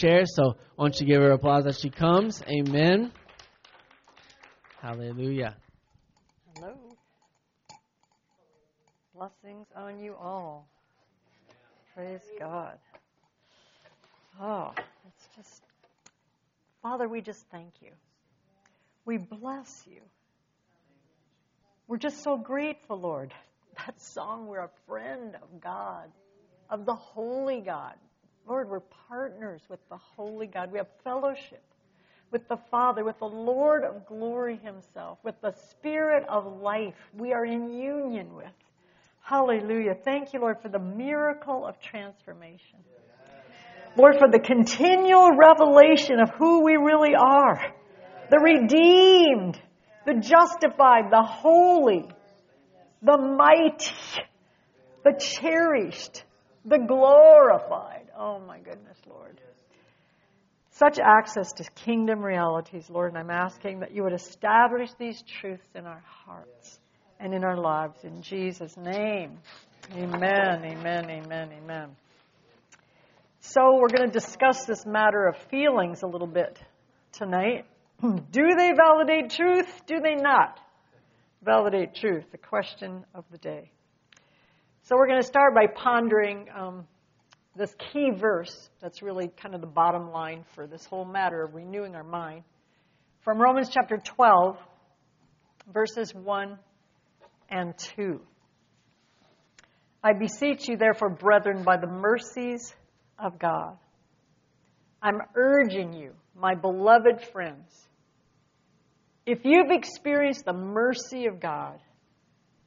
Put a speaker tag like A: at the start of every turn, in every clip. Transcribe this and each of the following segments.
A: Share. So why don't you give her applause as she comes? Amen. Hallelujah.
B: Hello. Blessings on you all. Praise God. Oh, it's just, Father, we just thank you. We bless you. We're just so grateful, Lord. That song, we're a friend of God, of the Holy God. Lord, we're partners with the Holy God. We have fellowship with the Father, with the Lord of glory Himself, with the Spirit of life. We are in union with. Hallelujah. Thank you, Lord, for the miracle of transformation. Lord, for the continual revelation of who we really are the redeemed, the justified, the holy, the mighty, the cherished, the glorified. Oh, my goodness, Lord such access to kingdom realities, Lord, and I'm asking that you would establish these truths in our hearts and in our lives. In Jesus' name. Amen, amen, amen, amen. So, we're going to discuss this matter of feelings a little bit tonight. Do they validate truth? Do they not validate truth? The question of the day. So, we're going to start by pondering um, this key verse that's really kind of the bottom line for this whole matter of renewing our mind from Romans chapter 12, verses 1 and 2. I beseech you, therefore, brethren, by the mercies of God, I'm urging you, my beloved friends, if you've experienced the mercy of God,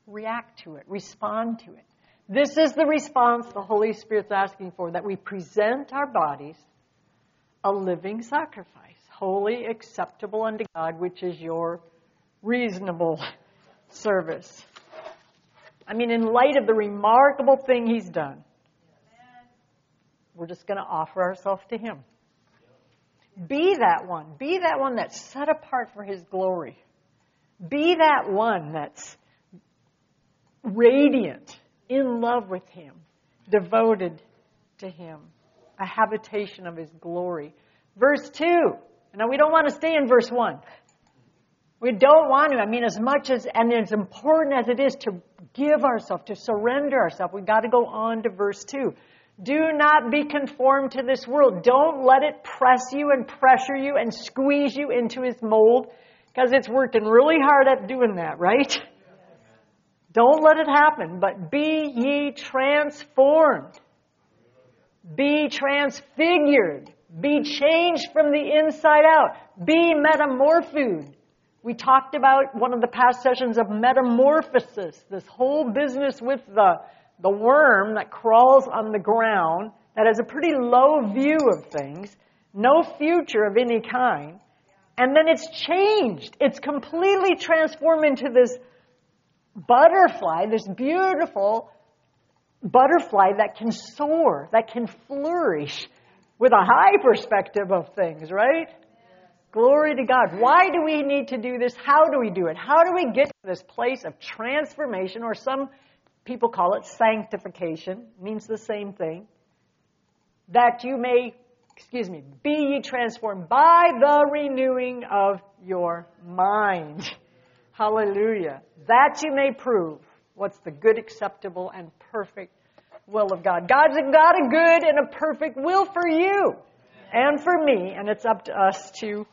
B: react to it, respond to it. This is the response the Holy Spirit's asking for that we present our bodies a living sacrifice, holy, acceptable unto God, which is your reasonable service. I mean, in light of the remarkable thing He's done, we're just going to offer ourselves to Him. Be that one. Be that one that's set apart for His glory. Be that one that's radiant in love with Him, devoted to Him, a habitation of His glory. Verse 2. Now, we don't want to stay in verse 1. We don't want to. I mean, as much as, and as important as it is to give ourselves, to surrender ourselves, we've got to go on to verse 2. Do not be conformed to this world. Don't let it press you and pressure you and squeeze you into its mold, because it's working really hard at doing that, right? Don't let it happen, but be ye transformed. Be transfigured. Be changed from the inside out. Be metamorphosed. We talked about one of the past sessions of metamorphosis, this whole business with the, the worm that crawls on the ground, that has a pretty low view of things, no future of any kind, and then it's changed. It's completely transformed into this butterfly, this beautiful butterfly that can soar, that can flourish with a high perspective of things, right? Glory to God. Why do we need to do this? How do we do it? How do we get to this place of transformation, or some people call it sanctification, means the same thing, that you may, excuse me, be ye transformed by the renewing of your mind. Hallelujah. That you may prove what's the good, acceptable, and perfect will of God. God's got a good and a perfect will for you and for me, and it's up to us to,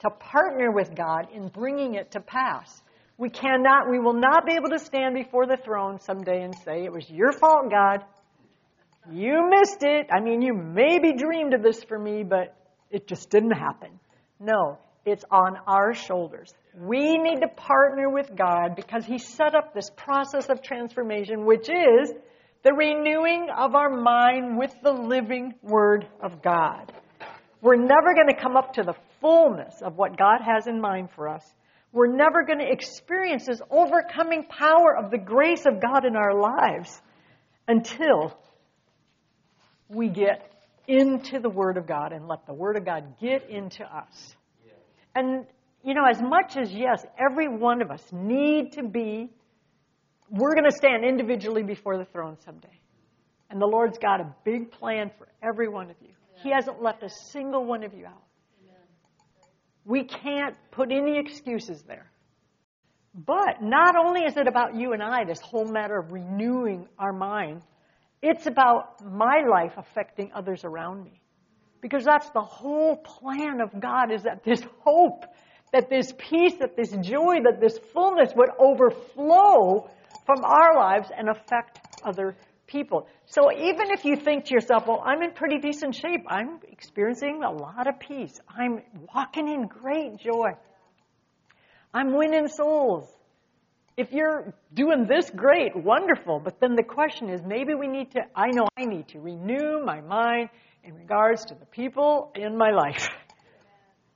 B: to partner with God in bringing it to pass. We cannot, we will not be able to stand before the throne someday and say, It was your fault, God. You missed it. I mean, you maybe dreamed of this for me, but it just didn't happen. No, It's on our shoulders. We need to partner with God because He set up this process of transformation, which is the renewing of our mind with the living Word of God. We're never going to come up to the fullness of what God has in mind for us. We're never going to experience this overcoming power of the grace of God in our lives until we get into the Word of God and let the Word of God get into us. And, you know, as much as, yes, every one of us need to be, we're going to stand individually before the throne someday. And the Lord's got a big plan for every one of you. He hasn't left a single one of you out. We can't put any excuses there. But not only is it about you and I, this whole matter of renewing our mind, it's about my life affecting others around me. Because that's the whole plan of God is that this hope, that this peace, that this joy, that this fullness would overflow from our lives and affect other people. So even if you think to yourself, well, I'm in pretty decent shape, I'm experiencing a lot of peace, I'm walking in great joy, I'm winning souls. If you're doing this great, wonderful, but then the question is maybe we need to, I know I need to renew my mind in regards to the people in my life.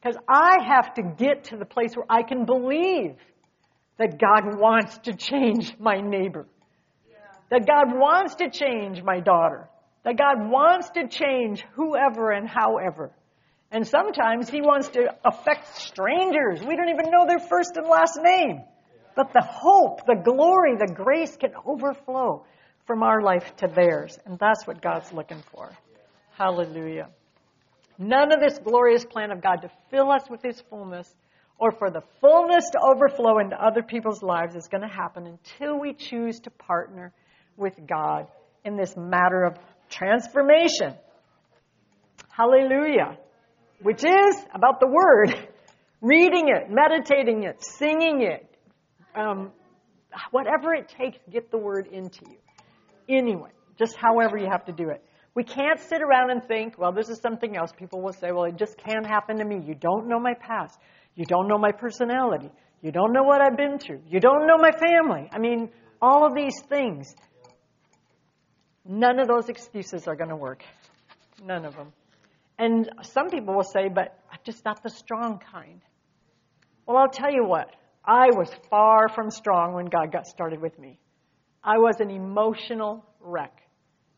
B: Because I have to get to the place where I can believe that God wants to change my neighbor that God wants to change my daughter, that God wants to change whoever and however. And sometimes He wants to affect strangers. We don't even know their first and last name. But the hope, the glory, the grace can overflow from our life to theirs. And that's what God's looking for. Hallelujah. None of this glorious plan of God to fill us with His fullness or for the fullness to overflow into other people's lives is going to happen until we choose to partner with God in this matter of transformation. Hallelujah. Which is about the Word. Reading it, meditating it, singing it. Um, whatever it takes, get the Word into you. Anyway, just however you have to do it. We can't sit around and think, well, this is something else. People will say, well, it just can't happen to me. You don't know my past. You don't know my personality. You don't know what I've been through. You don't know my family. I mean, all of these things. None of those excuses are going to work. None of them. And some people will say, but I'm just not the strong kind. Well, I'll tell you what. I was far from strong when God got started with me. I was an emotional wreck.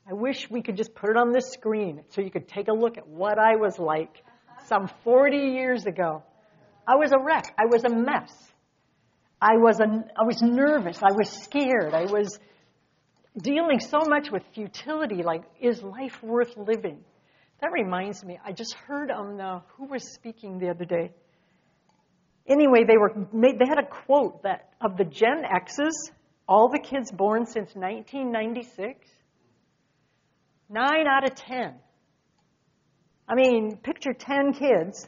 B: I wish we could just put it on the screen so you could take a look at what I was like some 40 years ago. I was a wreck. I was a mess. I was, a, I was nervous. I was scared. I was dealing so much with futility, like, is life worth living? That reminds me, I just heard on the, who was speaking the other day. Anyway, they were made, they had a quote that of the Gen X's, all the kids born since 1996, nine out of ten. I mean, picture 10 kids.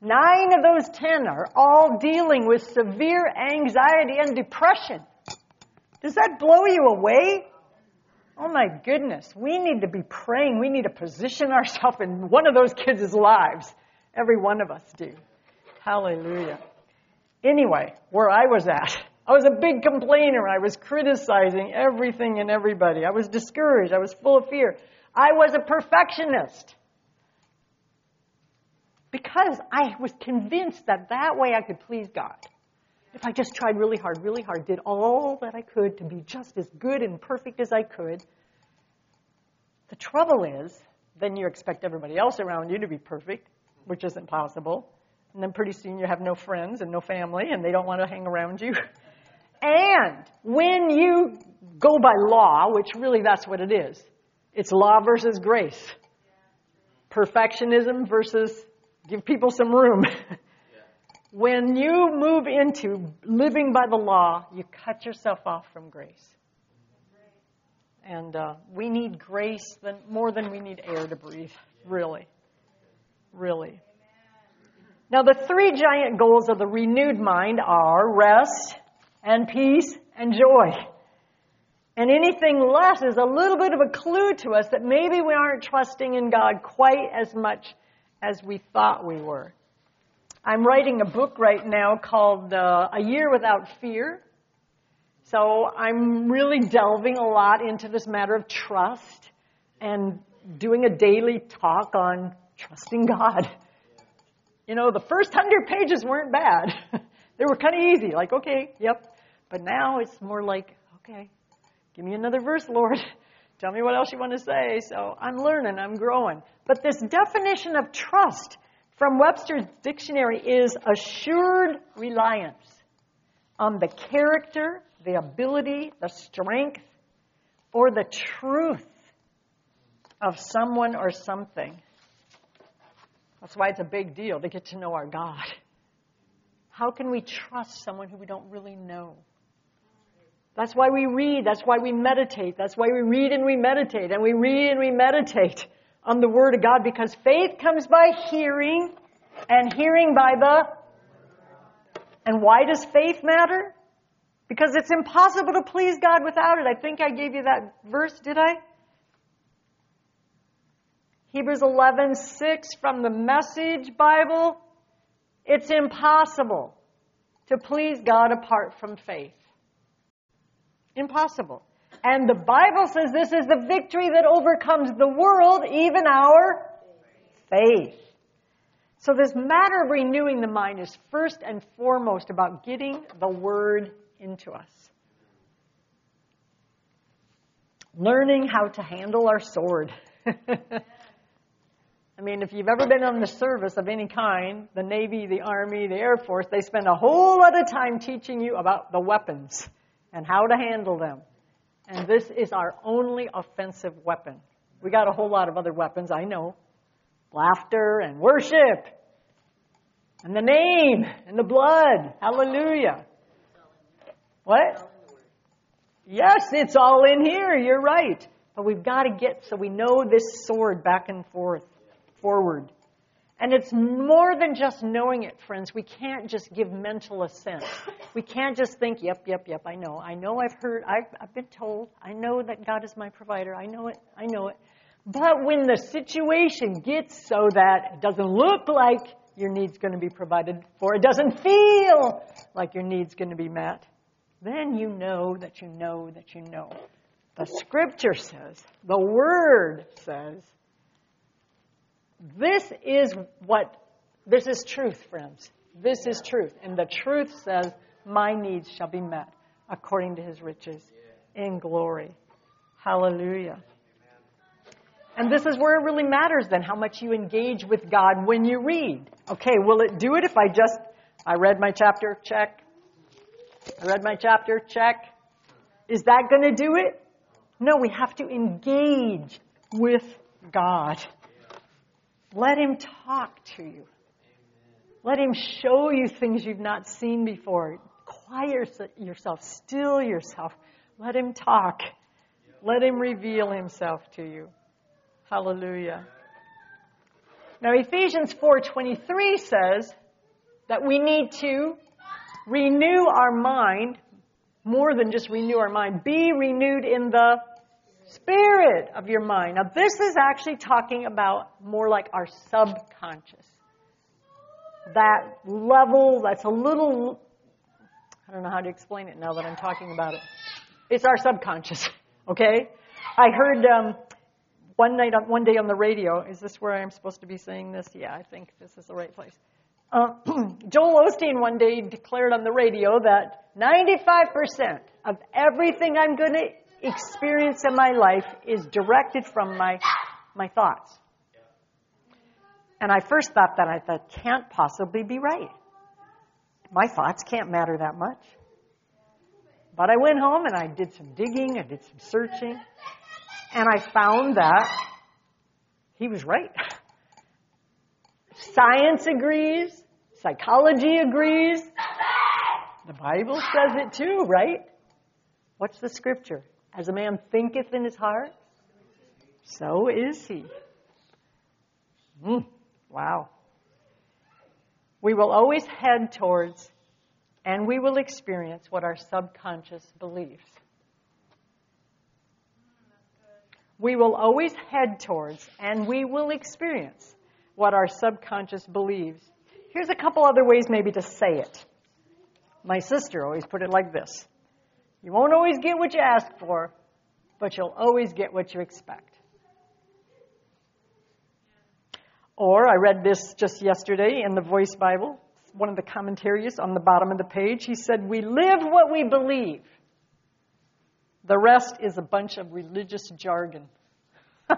B: Nine of those 10 are all dealing with severe anxiety and depression. Does that blow you away? Oh my goodness. We need to be praying. We need to position ourselves in one of those kids' lives. Every one of us do. Hallelujah. Anyway, where I was at, I was a big complainer. I was criticizing everything and everybody. I was discouraged. I was full of fear. I was a perfectionist. Because I was convinced that that way I could please God. If I just tried really hard, really hard, did all that I could to be just as good and perfect as I could, the trouble is, then you expect everybody else around you to be perfect, which isn't possible. And then pretty soon you have no friends and no family, and they don't want to hang around you. And when you go by law, which really that's what it is, it's law versus grace. Perfectionism versus give people some room. when you move into living by the law, you cut yourself off from grace. And uh, we need grace than, more than we need air to breathe, really. Really. Now, the three giant goals of the renewed mind are rest and peace and joy. And anything less is a little bit of a clue to us that maybe we aren't trusting in God quite as much as we thought we were. I'm writing a book right now called uh, A Year Without Fear. So I'm really delving a lot into this matter of trust and doing a daily talk on trusting God. You know, the first hundred pages weren't bad. they were kind of easy, like, okay, yep. But now it's more like, okay, give me another verse, Lord. Tell me what else you want to say. So I'm learning, I'm growing. But this definition of trust from Webster's dictionary is assured reliance on the character, the ability, the strength, or the truth of someone or something. That's why it's a big deal to get to know our God. How can we trust someone who we don't really know? That's why we read. That's why we meditate. That's why we read and we meditate. And we read and we meditate on the Word of God because faith comes by hearing and hearing by the. And why does faith matter? Because it's impossible to please God without it. I think I gave you that verse, did I? Hebrews 11:6 from the Message Bible. It's impossible to please God apart from faith. Impossible. And the Bible says this is the victory that overcomes the world, even our faith. So, this matter of renewing the mind is first and foremost about getting the Word into us. Learning how to handle our sword. I mean, if you've ever been on the service of any kind, the Navy, the Army, the Air Force, they spend a whole lot of time teaching you about the weapons and how to handle them. And this is our only offensive weapon. We got a whole lot of other weapons, I know. Laughter and worship. And the name and the blood. Hallelujah. What? Yes, it's all in here. You're right. But we've got to get so we know this sword back and forth, forward. And it's more than just knowing it, friends. We can't just give mental assent. We can't just think, yep, yep, yep, I know. I know I've heard, I've, I've been told. I know that God is my provider. I know it. I know it. But when the situation gets so that it doesn't look like your need's going to be provided for, it doesn't feel like your need's going to be met, then you know that you know that you know. The scripture says, the word says, this is what, this is truth, friends. This is truth. And the truth says, my needs shall be met according to his riches in glory. Hallelujah. And this is where it really matters then, how much you engage with God when you read. Okay, will it do it if I just, I read my chapter, check. I read my chapter, check. Is that going to do it? No, we have to engage with God. Let Him talk to you. Let Him show you things you've not seen before. Quiet yourself, still yourself. Let Him talk. Let Him reveal Himself to you. Hallelujah. Now Ephesians 4:23 says that we need to renew our mind more than just renew our mind. Be renewed in the spirit of your mind. Now, this is actually talking about more like our subconscious. That level that's a little, I don't know how to explain it now that I'm talking about it. It's our subconscious, okay? I heard um, one night, one day on the radio. Is this where I'm supposed to be saying this? Yeah, I think this is the right place. Uh, Joel Osteen one day declared on the radio that 95% of everything I'm going to experience in my life is directed from my, my thoughts. And I first thought that I thought can't possibly be right. My thoughts can't matter that much. But I went home and I did some digging, I did some searching, and I found that he was right. Science agrees, psychology agrees, the Bible says it too, right? What's the scripture? As a man thinketh in his heart, so is he. Mm, wow. We will always head towards and we will experience what our subconscious believes. We will always head towards and we will experience what our subconscious believes. Here's a couple other ways maybe to say it. My sister always put it like this You won't always get what you ask for, but you'll always get what you expect. Or I read this just yesterday in the Voice Bible, one of the commentaries on the bottom of the page. He said, We live what we believe. The rest is a bunch of religious jargon.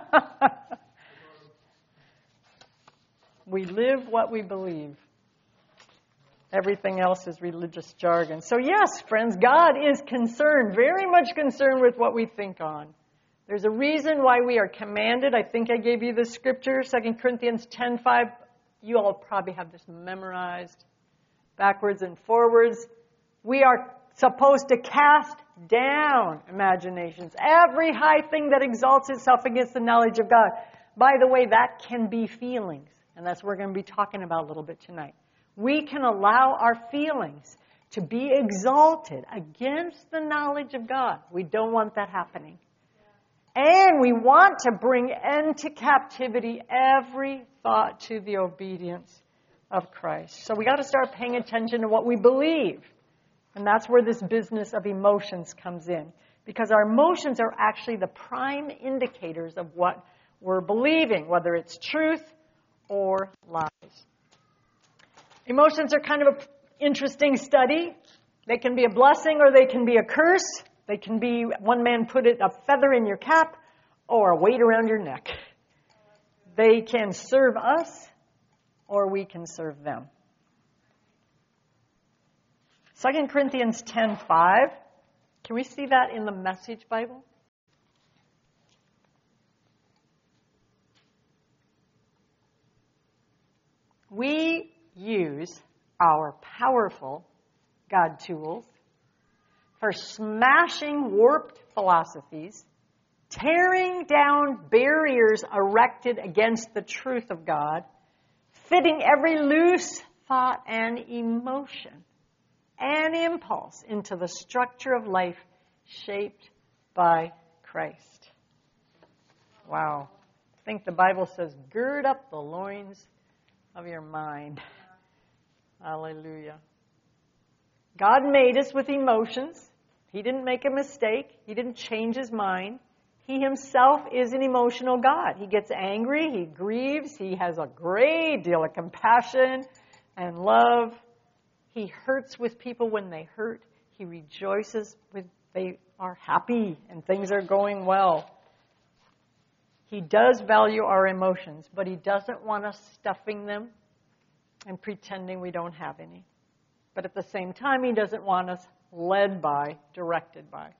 B: we live what we believe. Everything else is religious jargon. So, yes, friends, God is concerned, very much concerned with what we think on. There's a reason why we are commanded. I think I gave you the scripture, 2 Corinthians 10:5. You all probably have this memorized backwards and forwards. We are supposed to cast down imaginations, every high thing that exalts itself against the knowledge of God. By the way, that can be feelings, and that's what we're going to be talking about a little bit tonight. We can allow our feelings to be exalted against the knowledge of God. We don't want that happening. And we want to bring into captivity every thought to the obedience of Christ. So we got to start paying attention to what we believe. And that's where this business of emotions comes in. Because our emotions are actually the prime indicators of what we're believing, whether it's truth or lies. Emotions are kind of an interesting study. They can be a blessing or they can be a curse. They can be, one man put it, a feather in your cap or a weight around your neck. They can serve us or we can serve them. 2 Corinthians 10:5. Can we see that in the Message Bible? We use our powerful God tools for smashing warped philosophies, tearing down barriers erected against the truth of God, fitting every loose thought and emotion and impulse into the structure of life shaped by Christ. Wow. I think the Bible says, gird up the loins of your mind. Hallelujah. God made us with emotions. He didn't make a mistake. He didn't change his mind. He himself is an emotional God. He gets angry, he grieves, he has a great deal of compassion and love. He hurts with people when they hurt. He rejoices when they are happy and things are going well. He does value our emotions, but he doesn't want us stuffing them and pretending we don't have any. But at the same time, he doesn't want us led by, directed by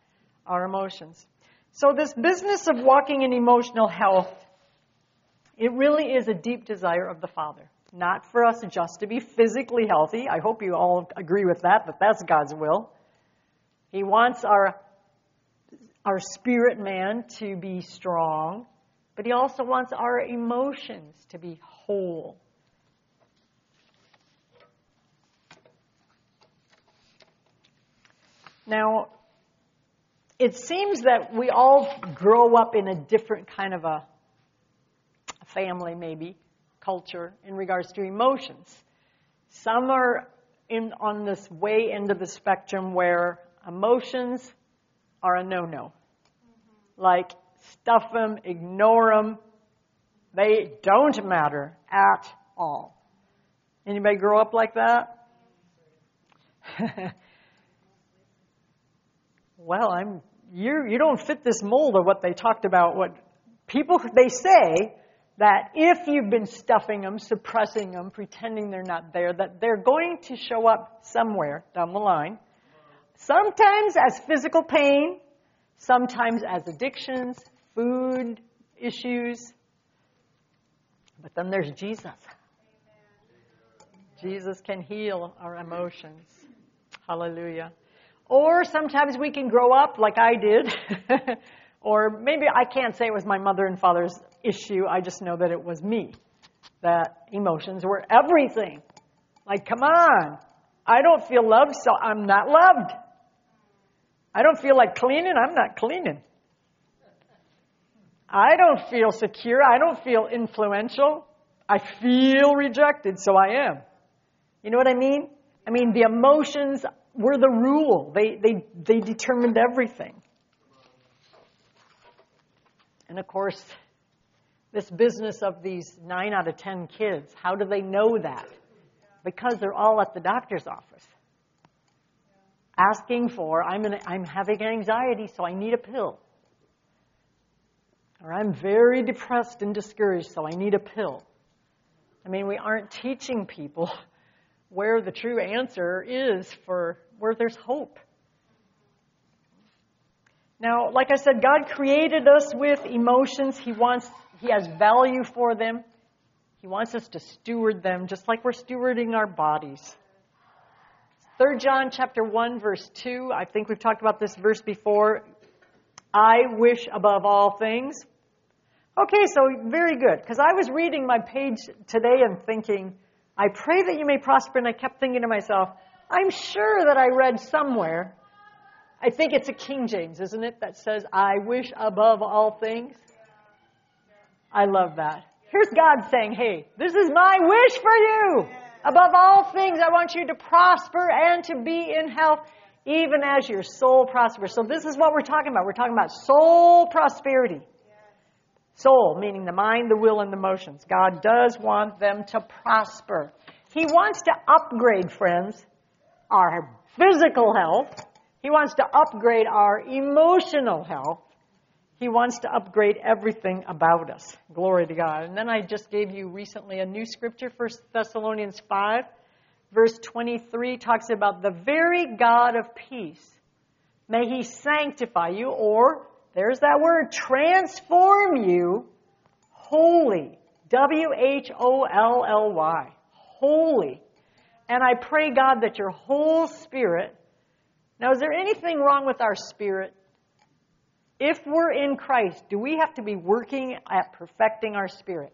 B: our emotions. So, this business of walking in emotional health, it really is a deep desire of the Father. Not for us just to be physically healthy. I hope you all agree with that, that that's God's will. He wants our, our spirit man to be strong, but He also wants our emotions to be whole. Now, it seems that we all grow up in a different kind of a family, maybe, culture in regards to emotions. Some are in, on this way end of the spectrum where emotions are a no no. Mm-hmm. Like, stuff them, ignore them. They don't matter at all. Anybody grow up like that? well, I'm you you don't fit this mold of what they talked about. What people they say that if you've been stuffing them, suppressing them, pretending they're not there, that they're going to show up somewhere down the line. Sometimes as physical pain, sometimes as addictions, food issues. But then there's Jesus. Jesus can heal our emotions. Hallelujah. Or sometimes we can grow up like I did. or maybe I can't say it was my mother and father's issue. I just know that it was me. That emotions were everything. Like, come on. I don't feel loved, so I'm not loved. I don't feel like cleaning, I'm not cleaning. I don't feel secure, I don't feel influential. I feel rejected, so I am. You know what I mean? I mean, the emotions were the rule. They, they, they determined everything. And of course, this business of these nine out of ten kids, how do they know that? Because they're all at the doctor's office asking for, I'm, an, I'm having anxiety, so I need a pill. Or I'm very depressed and discouraged, so I need a pill. I mean, we aren't teaching people where the true answer is for where there's hope. Now, like I said, God created us with emotions. He wants, He has value for them. He wants us to steward them just like we're stewarding our bodies. 3 John chapter 1 verse 2, I think we've talked about this verse before. I wish above all things. Okay, so very good. Because I was reading my page today and thinking, I pray that you may prosper, and I kept thinking to myself, I'm sure that I read somewhere, I think it's a King James, isn't it, that says, I wish above all things. I love that. Here's God saying, hey, this is my wish for you. Above all things, I want you to prosper and to be in health, even as your soul prospers. So this is what we're talking about. We're talking about soul prosperity. Soul, meaning the mind, the will, and the emotions. God does want them to prosper. He wants to upgrade, friends, our physical health. He wants to upgrade our emotional health. He wants to upgrade everything about us. Glory to God. And then I just gave you recently a new scripture, 1 Thessalonians 5, verse 23 talks about the very God of peace. May he sanctify you, or there's that word, transform you wholly. W H O L L Y. Wholly. And I pray, God, that your whole spirit. Now, is there anything wrong with our spirit? If we're in Christ, do we have to be working at perfecting our spirit?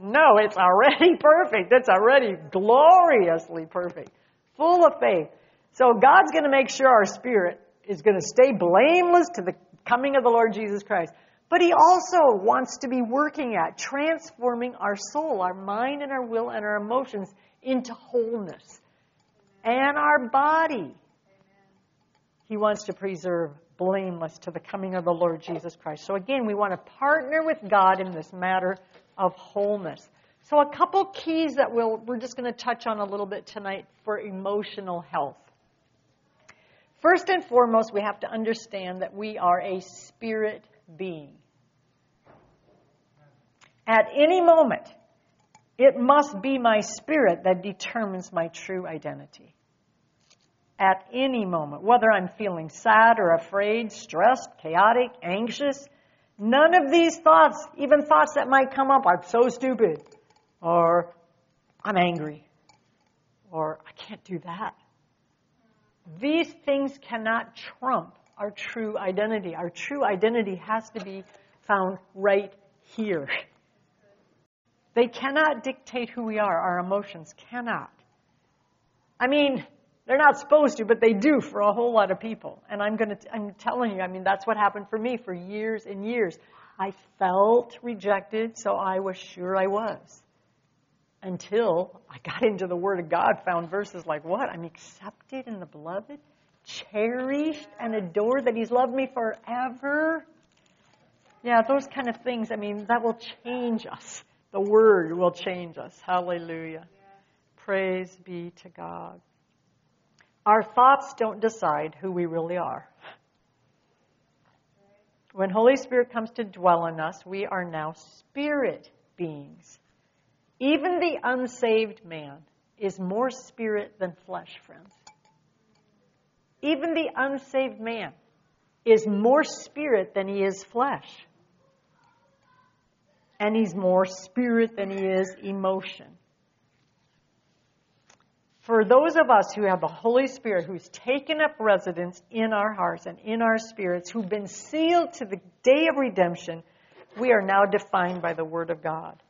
B: No, it's already perfect. It's already gloriously perfect, full of faith. So God's going to make sure our spirit is going to stay blameless to the coming of the Lord Jesus Christ. But He also wants to be working at transforming our soul, our mind, and our will, and our emotions into wholeness. And our body. He wants to preserve blameless to the coming of the Lord Jesus Christ. So again, we want to partner with God in this matter of wholeness. So a couple keys that we'll, we're just going to touch on a little bit tonight for emotional health. First and foremost, we have to understand that we are a spirit being. At any moment, it must be my spirit that determines my true identity. At any moment, whether I'm feeling sad or afraid, stressed, chaotic, anxious, none of these thoughts, even thoughts that might come up, I'm so stupid, or I'm angry, or I can't do that. These things cannot trump our true identity. Our true identity has to be found right here. They cannot dictate who we are. Our emotions cannot. I mean, they're not supposed to, but they do for a whole lot of people. And I'm going to, I'm telling you, I mean, that's what happened for me for years and years. I felt rejected, so I was sure I was. Until I got into the Word of God, found verses like, what? I'm accepted in the beloved, cherished and adored, that He's loved me forever. Yeah, those kind of things, I mean, that will change us. The Word will change us. Hallelujah. Praise be to God. Our thoughts don't decide who we really are. When Holy Spirit comes to dwell in us, we are now spirit beings. Even the unsaved man is more spirit than flesh, friends. Even the unsaved man is more spirit than he is flesh. And he's more spirit than he is emotion for those of us who have the Holy Spirit who's taken up residence in our hearts and in our spirits, who've been sealed to the day of redemption, we are now defined by the Word of God.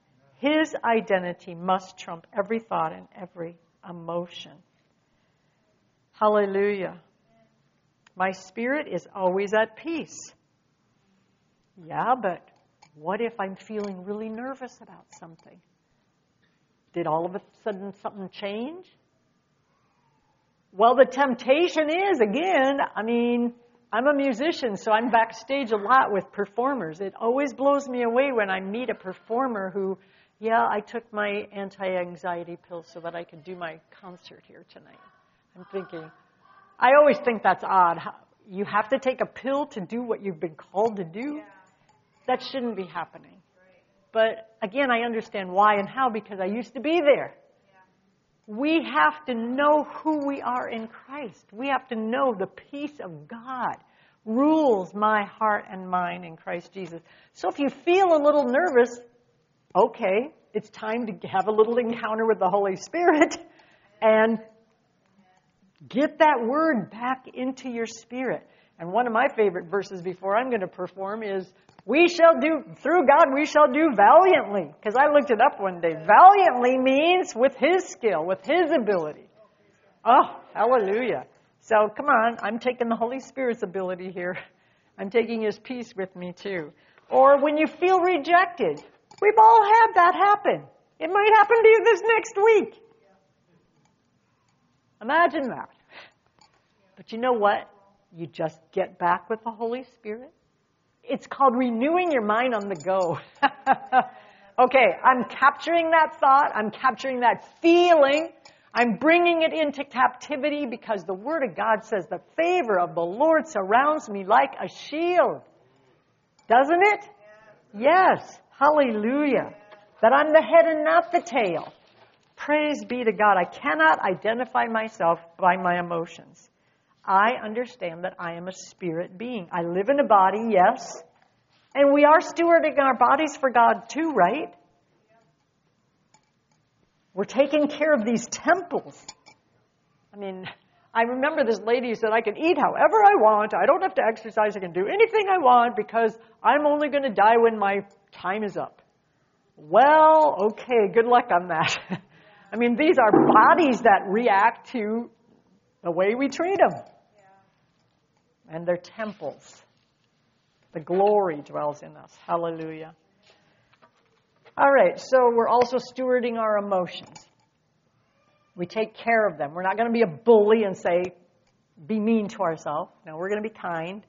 B: His identity must trump every thought and every emotion. Hallelujah. My spirit is always at peace. Yeah, but what if I'm feeling really nervous about something? Did all of a sudden something change? Well, the temptation is, again, I mean, I'm a musician, so I'm backstage a lot with performers. It always blows me away when I meet a performer who, yeah, I took my anti anxiety pill so that I could do my concert here tonight. I'm thinking, I always think that's odd. You have to take a pill to do what you've been called to do? That shouldn't be happening. But again, I understand why and how because I used to be there. We have to know who we are in Christ. We have to know the peace of God rules my heart and mind in Christ Jesus. So if you feel a little nervous, okay, it's time to have a little encounter with the Holy Spirit and get that word back into your spirit. And one of my favorite verses before I'm going to perform is we shall do, through God, we shall do valiantly. Because I looked it up one day. Valiantly means with His skill, with His ability. Oh, hallelujah. So come on, I'm taking the Holy Spirit's ability here. I'm taking His peace with me too. Or when you feel rejected. We've all had that happen. It might happen to you this next week. Imagine that. But you know what? You just get back with the Holy Spirit it's called renewing your mind on the go. okay, I'm capturing that thought. I'm capturing that feeling. I'm bringing it into captivity because the Word of God says the favor of the Lord surrounds me like a shield. Doesn't it? Yes. Hallelujah. That I'm the head and not the tail. Praise be to God. I cannot identify myself by my emotions. I understand that I am a spirit being. I live in a body, yes. And we are stewarding our bodies for God too, right? We're taking care of these temples. I mean, I remember this lady who said, I can eat however I want. I don't have to exercise. I can do anything I want because I'm only going to die when my time is up. Well, okay, good luck on that. I mean, these are bodies that react to the way we treat them and they're temples. The glory dwells in us. Hallelujah. All right, so we're also stewarding our emotions. We take care of them. We're not going to be a bully and say, be mean to ourselves. No, we're going to be kind.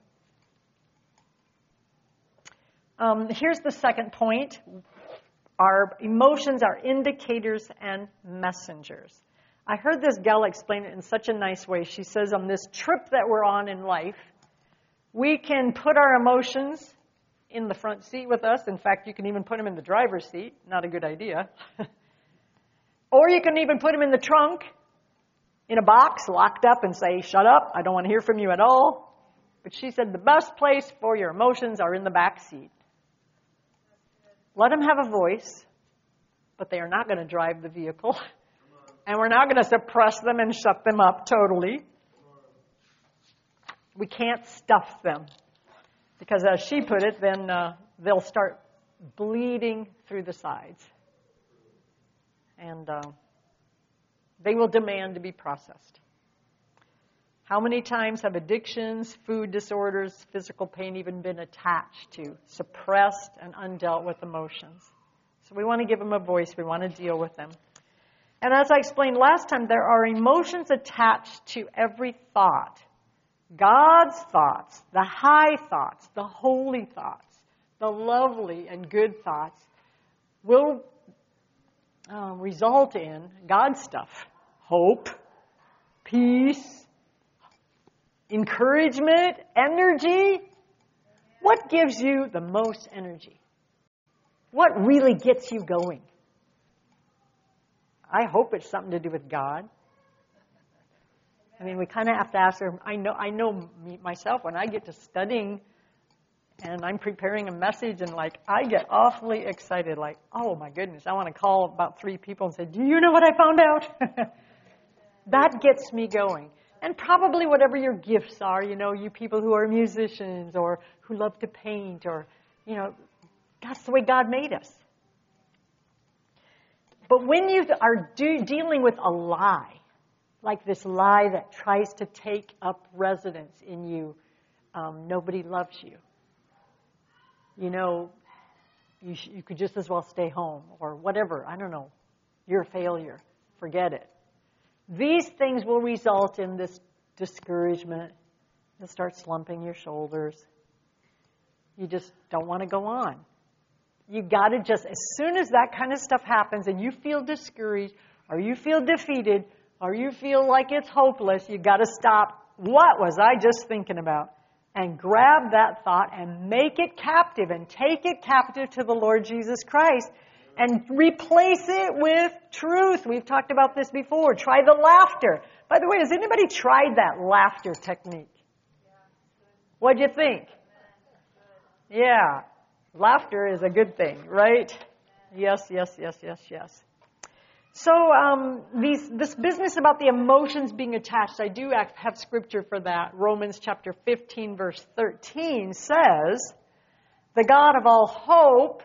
B: Um, here's the second point our emotions are indicators and messengers. I heard this gal explain it in such a nice way. She says, on this trip that we're on in life, we can put our emotions in the front seat with us. In fact, you can even put them in the driver's seat. Not a good idea. or you can even put them in the trunk, in a box, locked up, and say, Shut up, I don't want to hear from you at all. But she said the best place for your emotions are in the back seat. Let them have a voice, but they are not going to drive the vehicle. And we're not going to suppress them and shut them up totally. We can't stuff them. Because as she put it, then uh, they'll start bleeding through the sides. And uh, they will demand to be processed. How many times have addictions, food disorders, physical pain even been attached to suppressed and undealt with emotions? So we want to give them a voice. We want to deal with them. And as I explained last time, there are emotions attached to every thought. God's thoughts, the high thoughts, the holy thoughts, the lovely and good thoughts will uh, result in God's stuff hope, peace, encouragement, energy. What gives you the most energy? What really gets you going? I hope it's something to do with God. I mean, we kind of have to ask her. I know, I know me, myself when I get to studying, and I'm preparing a message, and like I get awfully excited. Like, oh my goodness, I want to call about three people and say, "Do you know what I found out?" that gets me going. And probably whatever your gifts are, you know, you people who are musicians or who love to paint, or you know, that's the way God made us. But when you are do, dealing with a lie, like this lie that tries to take up residence in you. Um, nobody loves you. You know, you, sh- you could just as well stay home or whatever. I don't know. You're a failure. Forget it. These things will result in this discouragement. You'll start slumping your shoulders. You just don't want to go on. You got to just, as soon as that kind of stuff happens and you feel discouraged, or you feel defeated, or you feel like it's hopeless, you got to stop. What was I just thinking about? And grab that thought and make it captive and take it captive to the Lord Jesus Christ and replace it with truth. We've talked about this before. Try the laughter. By the way, has anybody tried that laughter technique? What'd you think? Yeah, laughter is a good thing, right? Yes, yes, yes, yes, yes. So um, these, this business about the emotions being attached, I do have scripture for that. Romans chapter 15, verse 13 says, "The God of all hope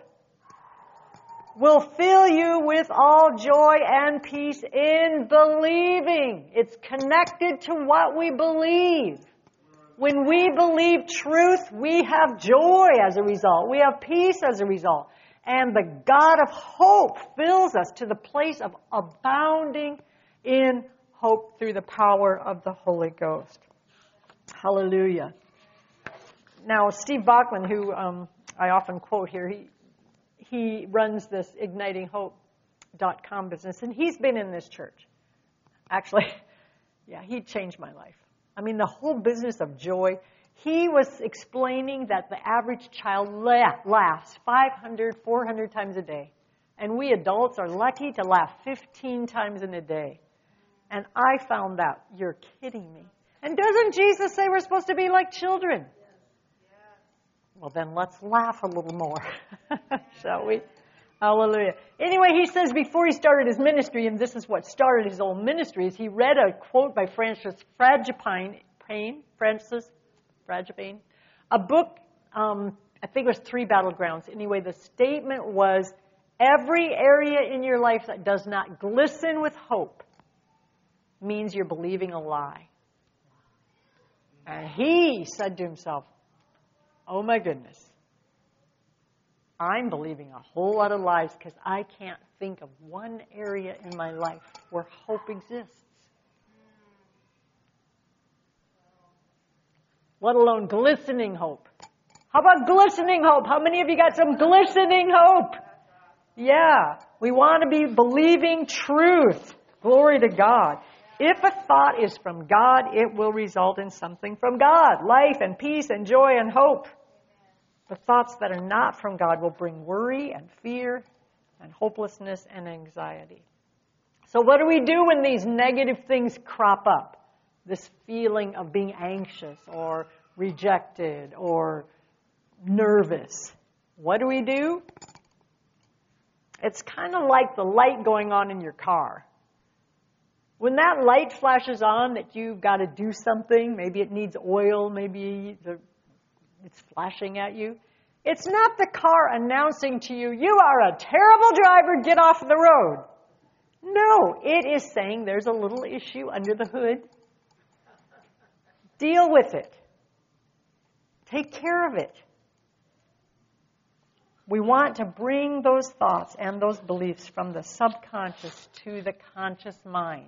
B: will fill you with all joy and peace in believing." It's connected to what we believe. When we believe truth, we have joy as a result. We have peace as a result. And the God of hope fills us to the place of abounding in hope through the power of the Holy Ghost. Hallelujah. Now, Steve Backlund, who um, I often quote here, he, he runs this ignitinghope.com business, and he's been in this church. Actually, yeah, he changed my life. I mean, the whole business of joy he was explaining that the average child laughs 500, 400 times a day. And we adults are lucky to laugh 15 times in a day. And I found out, you're kidding me. And doesn't Jesus say we're supposed to be like children? Well, then let's laugh a little more, shall we? Hallelujah. Anyway, he says before he started his ministry, and this is what started his old ministry, is he read a quote by Francis Frangipane, Francis Frangipane, a book, um, I think it was Three Battlegrounds. Anyway, the statement was every area in your life that does not glisten with hope means you're believing a lie. And he said to himself, Oh my goodness, I'm believing a whole lot of lies because I can't think of one area in my life where hope exists. let alone glistening hope. How about glistening hope? How many of you got some glistening hope? Yeah, we want to be believing truth. Glory to God. If a thought is from God, it will result in something from God life and peace and joy and hope. The thoughts that are not from God will bring worry and fear and hopelessness and anxiety. So, what do we do when these negative things crop up? this feeling of being anxious or rejected or nervous. What do we do? It's kind of like the light going on in your car. When that light flashes on that you've got to do something, maybe it needs oil, maybe the, it's flashing at you, it's not the car announcing to you, you are a terrible driver, get off the road. No, it is saying there's a little issue under the hood Deal with it. Take care of it. We want to bring those thoughts and those beliefs from the subconscious to the conscious mind.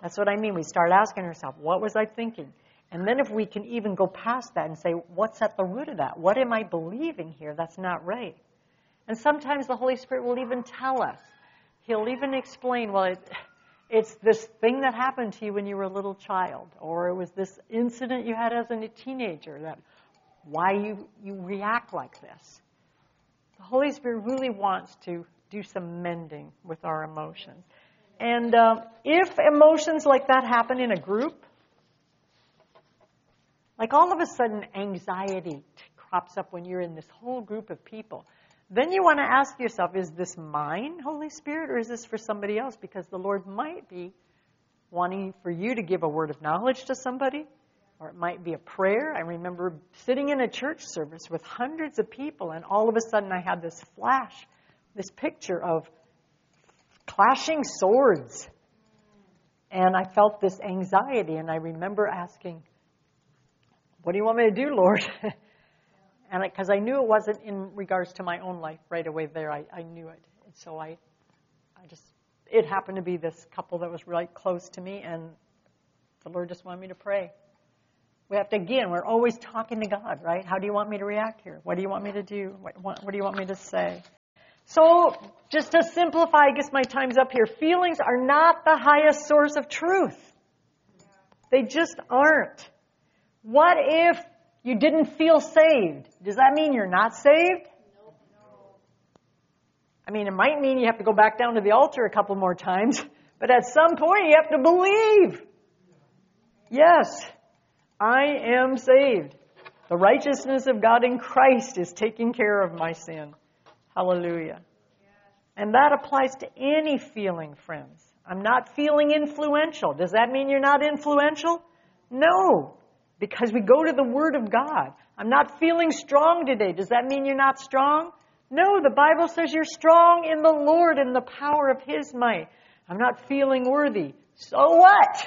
B: That's what I mean. We start asking ourselves, what was I thinking? And then if we can even go past that and say, what's at the root of that? What am I believing here that's not right? And sometimes the Holy Spirit will even tell us. He'll even explain, well, it, it's this thing that happened to you when you were a little child, or it was this incident you had as a teenager that why you, you react like this. The Holy Spirit really wants to do some mending with our emotions. And uh, if emotions like that happen in a group, like all of a sudden anxiety crops up when you're in this whole group of people, then you want to ask yourself, is this mine, Holy Spirit, or is this for somebody else? Because the Lord might be wanting for you to give a word of knowledge to somebody, or it might be a prayer. I remember sitting in a church service with hundreds of people, and all of a sudden I had this flash, this picture of clashing swords. And I felt this anxiety, and I remember asking, What do you want me to do, Lord? and because I, I, knew it wasn't in regards to my own life right away there, I, I knew it. And so I, I just it happened to be this couple that was right close to me, and the Lord just wanted me to pray. We have to, again, we're always talking to God, right? How do you want me to react here? What do you want me to do? What, what, what do you want me to say? So, just to simplify, I guess my time's up here. Feelings are not the highest source of truth. They just aren't. What if you didn't feel saved? Does that mean you're not saved? No, no. I mean, it might mean you have to go back down to the altar a couple more times, but at some point you have to believe. Yes, I am saved. The righteousness of God in Christ is taking care of my sin. Hallelujah. And that applies to any feeling, friends. I'm not feeling influential. Does that mean you're not influential? No, because we go to the Word of God. I'm not feeling strong today. Does that mean you're not strong? No, the Bible says you're strong in the Lord and the power of His might. I'm not feeling worthy. So what?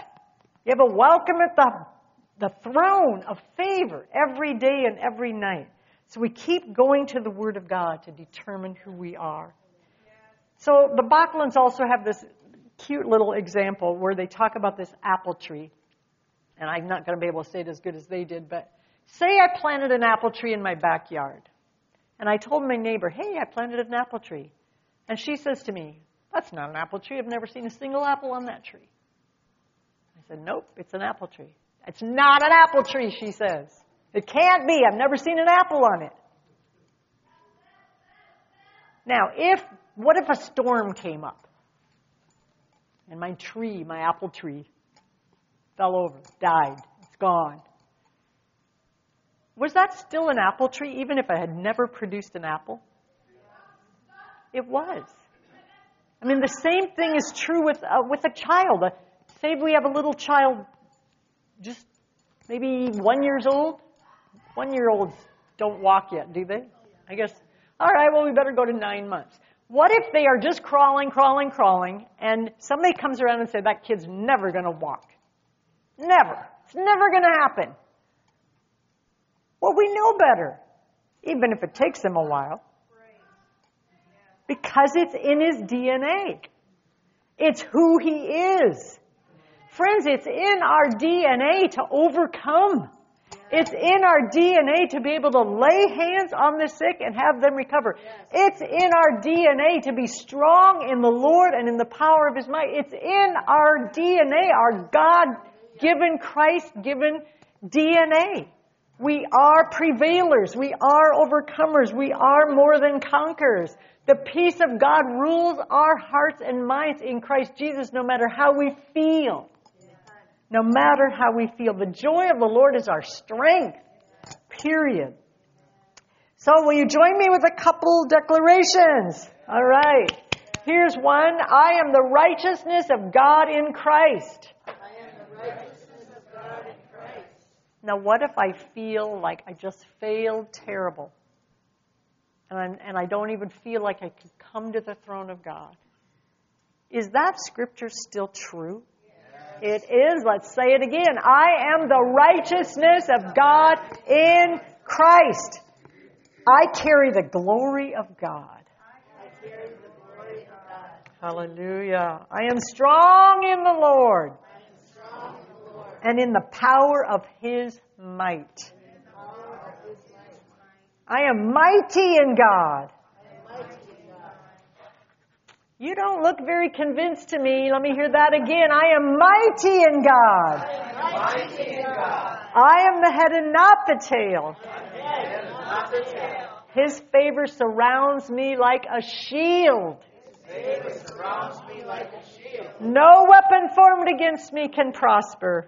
B: You have a welcome at the, the throne of favor every day and every night. So we keep going to the Word of God to determine who we are. So the Backlunds also have this cute little example where they talk about this apple tree. And I'm not going to be able to say it as good as they did, but say I planted an apple tree in my backyard. And I told my neighbor, hey, I planted an apple tree. And she says to me, that's not an apple tree. I've never seen a single apple on that tree. I said, nope, it's an apple tree. It's not an apple tree, she says. It can't be. I've never seen an apple on it. Now, if, what if a storm came up? And my tree, my apple tree, fell over, died, it's gone. Was that still an apple tree, even if it had never produced an apple? It was. I mean, the same thing is true with uh, with a child. Uh, say we have a little child, just maybe one years old. One year olds don't walk yet, do they? I guess. All right. Well, we better go to nine months. What if they are just crawling, crawling, crawling, and somebody comes around and says that kid's never going to walk? Never. It's never going to happen. Well, we know better, even if it takes him a while. Because it's in his DNA. It's who he is. Friends, it's in our DNA to overcome. It's in our DNA to be able to lay hands on the sick and have them recover. It's in our DNA to be strong in the Lord and in the power of His might. It's in our DNA, our God given, Christ given DNA. We are prevailers. We are overcomers. We are more than conquerors. The peace of God rules our hearts and minds in Christ Jesus no matter how we feel. No matter how we feel. The joy of the Lord is our strength. Period. So will you join me with a couple declarations? All right. Here's one. I am the righteousness of God in Christ. Now, what if I feel like I just failed terrible? And, I'm, and I don't even feel like I can come to the throne of God. Is that scripture still true? It is. Let's say it again. I am the righteousness of God in Christ. I carry the glory of God. Hallelujah. I am strong in the Lord and in the power of his might. I am mighty in God. You don't look very convinced to me. Let me hear that again. I am mighty in God. I am the head and not the tail. His favor surrounds me like a shield. No weapon formed against me can prosper.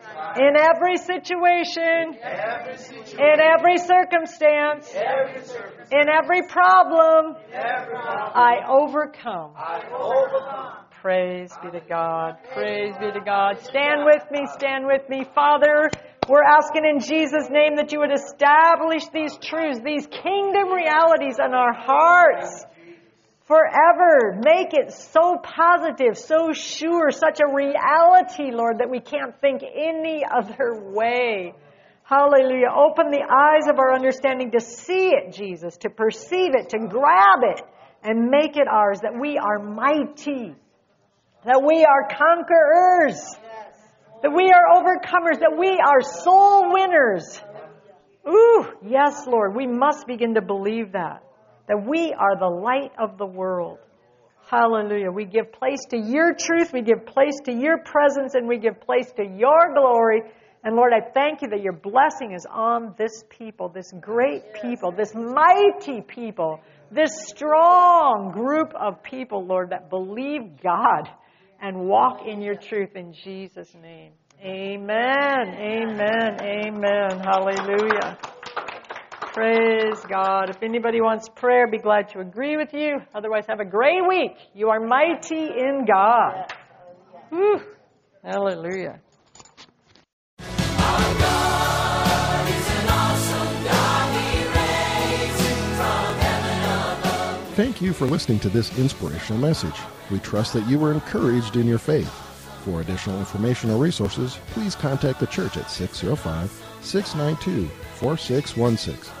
B: In every situation, in every circumstance, in every problem, I overcome. Praise be to God. Praise be to God. Stand with me, stand with me. Father, we're asking in Jesus' name that you would establish these truths, these kingdom realities in our hearts forever. Make it so positive, so sure, such a reality, Lord, that we can't think any other way. Hallelujah. Open the eyes of our understanding to see it, Jesus, to perceive it, to grab it, and make it ours, that we are mighty, that we are conquerors, that we are overcomers, that we are soul winners. Ooh, yes, Lord, we must begin to believe that that we are the light of the world. Hallelujah. We give place to your truth, we give place to your presence, and we give place to your glory. And Lord, I thank you that your blessing is on this people, this great people, this mighty people, this strong group of people, Lord, that believe God and walk in your truth in Jesus' name. Amen. Amen. Amen. Hallelujah. Praise God. If anybody wants prayer, be glad to agree with you. Otherwise, have a great week. You are mighty in God. Whew. Hallelujah.
C: Thank you for listening to this inspirational message. We trust that you were encouraged in your faith. For additional information or resources, please contact the church at 605 692 4616.